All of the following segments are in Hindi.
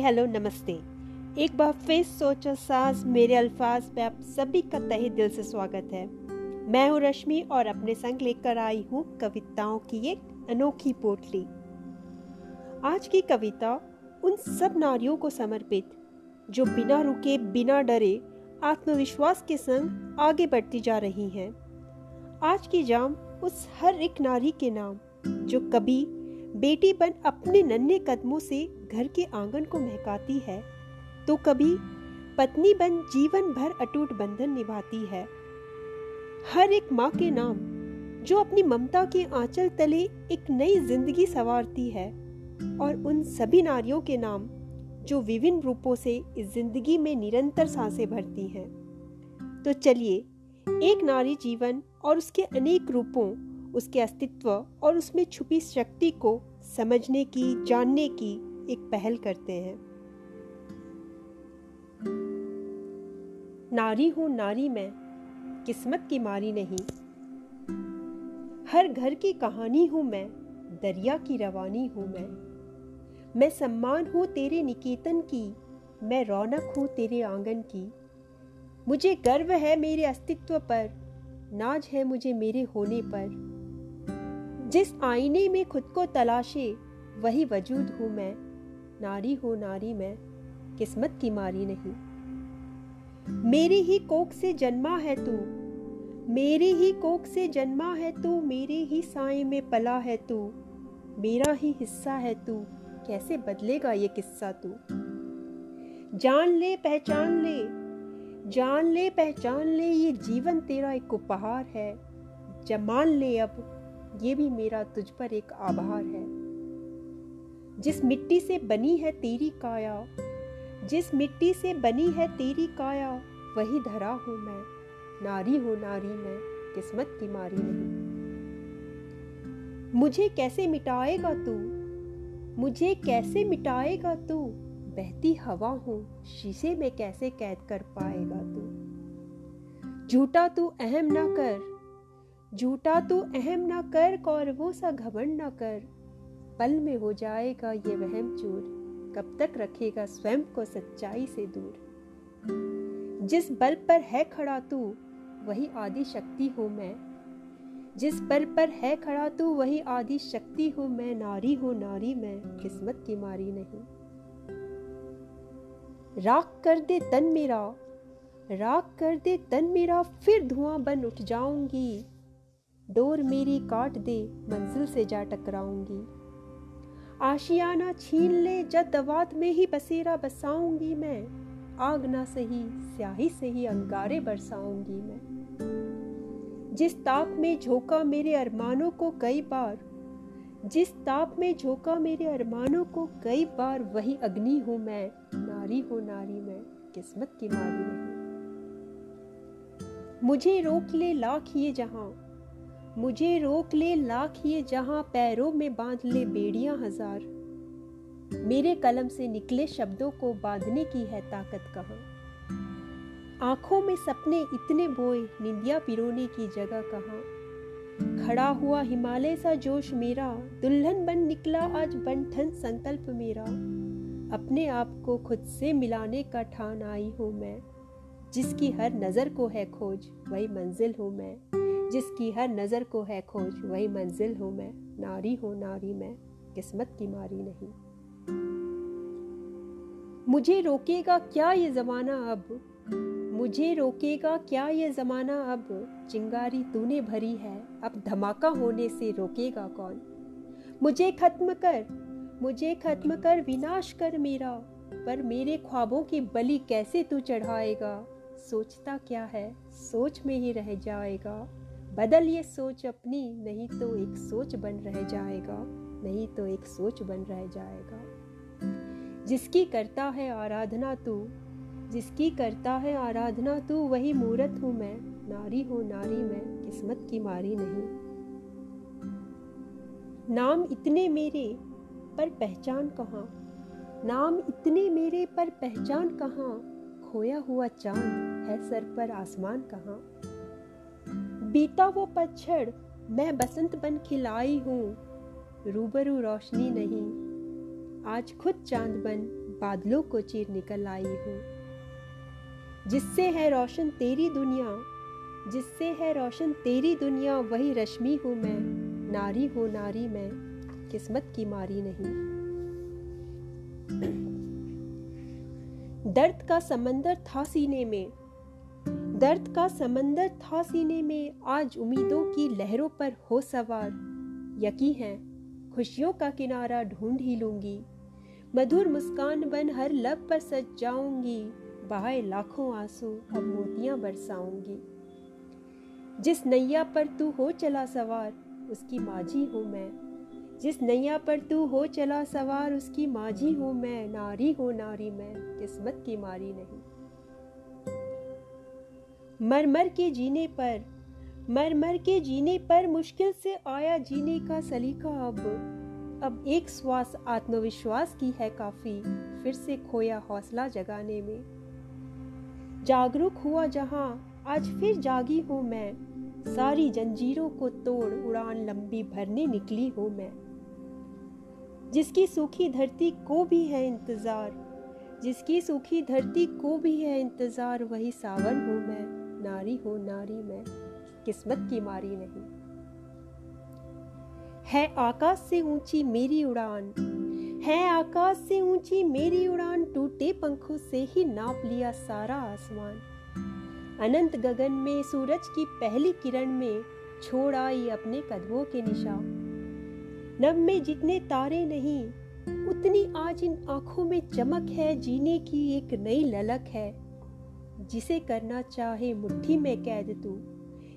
हेलो, नमस्ते। एक बार फिर सोचो साज मेरे अल्फाज पे आप सभी का तहे दिल से स्वागत है। मैं हूँ रश्मि और अपने संग लेकर आई हूँ कविताओं की एक अनोखी पोटली। आज की कविता उन सब नारियों को समर्पित, जो बिना रुके, बिना डरे, आत्मविश्वास के संग आगे बढ़ती जा रही हैं। आज की जाम उस हर एक नारी के नाम, जो कभी बेटी बन अपने नन्हे कदमों से घर के आँगन को महकाती है तो कभी पत्नी बन जीवन भर अटूट बंधन निभाती है। हर एक माँ के नाम, जो अपनी ममता के आंचल तले एक नई ज़िंदगी सवारती है, और उन सभी नारियों के नाम, जो विभिन्न रूपों से इस ज़िंदगी में निरंतर साँसें भरती हैं। तो चलिए, एक नारी जीवन और उसके अनेक रूपों उसके अस्तित्व और उसमें छुपी शक्ति को समझने की, जानने की एक पहल करते हैं। नारी हूँ नारी मैं, किस्मत की मारी नहीं। हर घर की कहानी हूँ मैं, दरिया की रवानी हूँ मैं। मैं सम्मान हूँ तेरे निकेतन की, मैं रौनक हूँ तेरे आँगन की। मुझे गर्व है मेरे अस्तित्व पर, नाज है मुझे मेरे होने पर। जिस आईने में खुद को तलाशे, वही वजूद हूँ मैं। नारी हो नारी मैं, किस्मत की मारी नहीं। मेरी ही कोक से जन्मा है तू, मेरी ही कोक से जन्मा है तू, मेरे ही साए में पला है तू, मेरा ही हिस्सा है तू, कैसे बदलेगा ये किस्सा तू? जान ले, पहचान ले, जान ले, पहचान ले, ये जीवन तेरा एक उपहार है। जमान ले अब ये भी मेरा तुझ पर एक आभार है। जिस मिट्टी से बनी है तेरी काया, जिस मिट्टी से बनी है तेरी काया, वही धरा हूँ मैं। नारी हो नारी मैं, किस्मत की मारी नहीं। मुझे कैसे मिटाएगा तू? मुझे कैसे मिटाएगा तू? बहती हवा हूँ, शीशे में कैसे कैद कर पाएगा तू? झूठा तू अहम ना कर झूठा तू अहम ना कर कौरवों सा घमंड ना कर। पल में हो जाएगा ये वहम चूर, कब तक रखेगा स्वयं को सच्चाई से दूर। जिस बल पर है खड़ा तू, वही आदि शक्ति हूँ मैं। जिस बल पर है खड़ा तू, वही आदि शक्ति हूँ मैं। नारी हूँ नारी मैं, किस्मत की मारी नहीं। राख कर दे तन मेरा, राख कर दे तन मेरा, फिर धुआँ बन उठ जाऊँगी। डोर मेरी काट दे, मंजिल से जा टकराऊँगी। आशियाना छीन ले जब दवात में ही बसेरा बसाऊँगी मैं। आग ना सही, स्याही से ही अंगारे बरसाऊँगी मैं। जिस ताप में झोंका मेरे अरमानों को कई बार, जिस ताप में झोंका मेरे अरमानों को कई बार, वही अग्नि हूँ मैं, नारी हो नारी मैं, किस्मत की मारी नहीं। मुझे रोक ले लाख ये जहाँ मुझे रोक ले लाख ये जहाँ पैरों में बाँध ले बेड़ियाँ हज़ार। मेरे कलम से निकले शब्दों को बांधने की है ताकत कहाँ? आँखों में सपने इतने बोए, निंदिया पिरोने की जगह कहाँ? खड़ा हुआ हिमालय सा जोश मेरा, दुल्हन बन निकला आज बंठन संकल्प मेरा। अपने आप को खुद से मिलाने का ठान आई हूँ मैं, जिसकी हर नज़र को है खोज, वही मंजिल हूँ मैं। जिसकी हर नज़र को है खोज, वही मंजिल हूँ मैं। नारी हूँ नारी मैं, किस्मत की मारी नहीं। मुझे रोकेगा क्या ये ज़माना अब? मुझे रोकेगा क्या ये ज़माना अब? चिंगारी तूने भरी है, अब धमाका होने से रोकेगा कौन? मुझे खत्म कर, मुझे खत्म कर विनाश कर मेरा, पर मेरे ख्वाबों की बलि कैसे तू चढ़ाएगा? सोचता क्या है, सोच में ही रह जाएगा। बदल ये सोच अपनी, नहीं तो एक सोच बन रह जाएगा, नहीं तो एक सोच बन रह जाएगा। जिसकी करता है आराधना तू, जिसकी करता है आराधना तू, वही मूर्त हूँ मैं, नारी हो नारी मैं, किस्मत की मारी नहीं। नाम इतने मेरे पर पहचान कहाँ? नाम इतने मेरे पर पहचान कहाँ? खोया हुआ चाँद है सर पर आसमान कहाँ? बीता वो पतझड़, मैं बसंत बन खिलाई हूँ। रूबरू रोशनी नहीं, आज खुद चाँद बन बादलों को चीर निकल आई हूँ। जिससे है रोशन तेरी दुनिया, जिससे है रोशन तेरी दुनिया, वही रश्मि हूँ मैं, नारी हो नारी मैं, किस्मत की मारी नहीं। दर्द का समंदर था सीने में दर्द का समंदर था सीने में, आज उम्मीदों की लहरों पर हो सवार। यकी है, खुशियों का किनारा ढूंढ ही लूँगी। मधुर मुस्कान बन हर लब पर सज जाऊँगी, बहाए लाखों आँसू अब मोतियाँ बरसाऊँगी। जिस नैया पर तू हो चला सवार, उसकी माझी हूँ मैं। जिस नैया पर तू हो चला सवार, उसकी माझी हूँ मैं। नारी हो नारी मैं, किस्मत की मारी नहीं। मर मर के जीने पर। मर मर के जीने पर मुश्किल से आया जीने का सलीका अब। अब एक श्वास आत्मविश्वास की है काफ़ी, फिर से खोया हौसला जगाने में। जागरूक हुआ जहाँ, आज फिर जागी हूँ मैं। सारी जंजीरों को तोड़ उड़ान लंबी भरने निकली हूँ मैं। जिसकी सूखी धरती को भी है इंतज़ार, जिसकी सूखी धरती को भी है इंतज़ार, वही सावन हूँ मैं। नारी हो, नारी मैं, किस्मत की मारी नहीं। है आकाश से ऊँची मेरी उड़ान, है आकाश से ऊँची मेरी उड़ान, टूटे पंखों से ही नाप लिया सारा आसमान। अनंत गगन में, सूरज की पहली किरण में छोड़ आई अपने कदमों के निशान। नभ में जितने तारे नहीं, उतनी आज इन आँखों में चमक है, जीने की एक नई ललक है। जिसे करना चाहे मुट्ठी में कैद तू,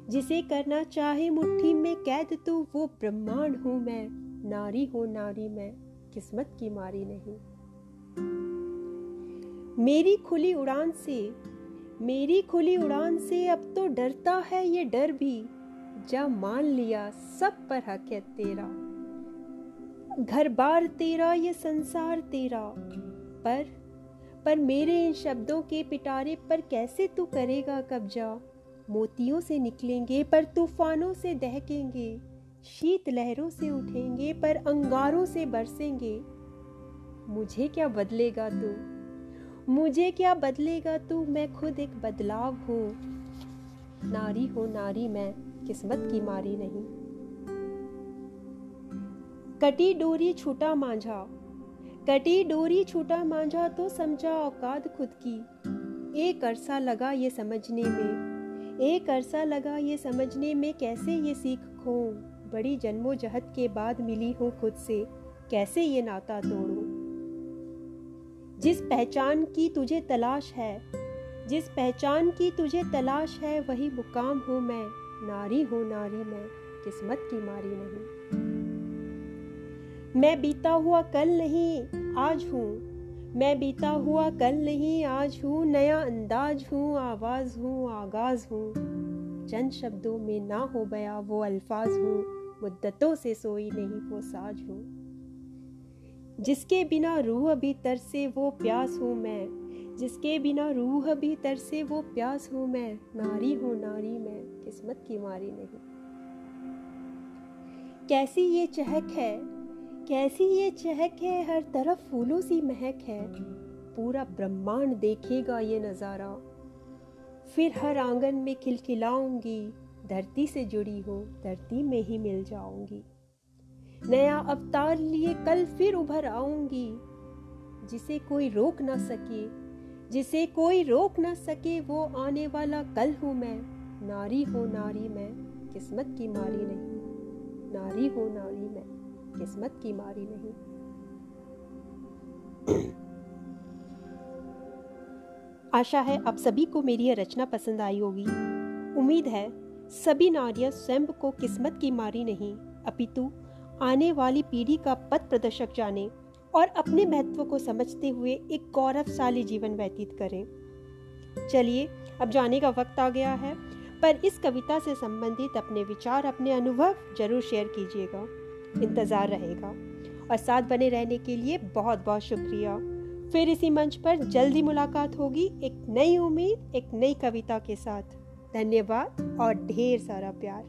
जिसे करना चाहे मुट्ठी में कैद तू, वो ब्रह्मांड हूँ मैं, नारी हो नारी मैं, किस्मत की मारी नहीं। मेरी खुली उड़ान से, मेरी खुली उड़ान से अब तो डरता है ये डर भी जब मान लिया सब पर हक है तेरा। घर बार तेरा, ये संसार तेरा, पर पर मेरे इन शब्दों के पिटारे पर कैसे तू करेगा कब्जा? मोतियों से निकलेंगे, पर तूफानों से दहकेंगे। शीत लहरों से उठेंगे, पर अंगारों से बरसेंगे। मुझे क्या बदलेगा तू? मुझे क्या बदलेगा तू? मैं खुद एक बदलाव हूँ। नारी हो नारी, मैं किस्मत की मारी नहीं। कटी डोरी छूटा मांझा कटी डोरी छूटा मांझा तो समझा औकात खुद की। एक अरसा लगा ये समझने में। एक अरसा लगा ये समझने में कैसे ये सीख खो बड़ी जन्मोजहद के बाद मिली हूँ खुद से। कैसे ये नाता तोड़ू? जिस पहचान की तुझे तलाश है, जिस पहचान की तुझे तलाश है, वही मुकाम हूँ मैं। नारी हूँ नारी मैं, किस्मत की मारी नहीं। मैं बीता हुआ कल नहीं, आज हूँ। मैं बीता हुआ कल नहीं, आज हूँ। नया अंदाज हूँ, आवाज़ हूँ, आगाज़ हूँ। चंद शब्दों में ना हो गया वो अल्फाज हूँ। मुद्दतों से सोई नहीं वो साज हूँ। जिसके बिना रूह अभी तरसे वो प्यास हूँ मैं। जिसके बिना रूह अभी तरसे वो प्यास हूँ मैं। नारी हूँ नारी मैं, किस्मत की मारी नहीं। कैसी ये चहक है? कैसी ये चहक है, हर तरफ़ फूलों सी महक है। पूरा ब्रह्मांड देखेगा ये नज़ारा। फिर हर आँगन में खिलखिलाऊँगी, धरती से जुड़ी हो, धरती में ही मिल जाऊँगी। नया अवतार लिए कल फिर उभर आऊँगी। जिसे कोई रोक ना सके, जिसे कोई रोक ना सके, वो आने वाला कल हूँ मैं। नारी हो नारी मैं, किस्मत की मारी नहीं, नारी हो नारी मैं। किस्मत की मारी नहीं। आशा है आप सभी को मेरी यह रचना पसंद आई होगी। उम्मीद है सभी नारियाँ स्वयं को किस्मत की मारी नहीं, अपितु आने वाली पीढ़ी का पथ प्रदर्शक जाने और अपने महत्व को समझते हुए एक गौरवशाली जीवन व्यतीत करें। चलिए, अब जाने का वक्त आ गया है, पर इस कविता से संबंधित अपने विचार, अपने अनुभव ज़रूर शेयर कीजिएगा। इंतज़ार रहेगा। और साथ बने रहने के लिए बहुत बहुत शुक्रिया। फिर इसी मंच पर जल्दी मुलाकात होगी एक नई उम्मीद, एक नई कविता के साथ। धन्यवाद और ढेर सारा प्यार।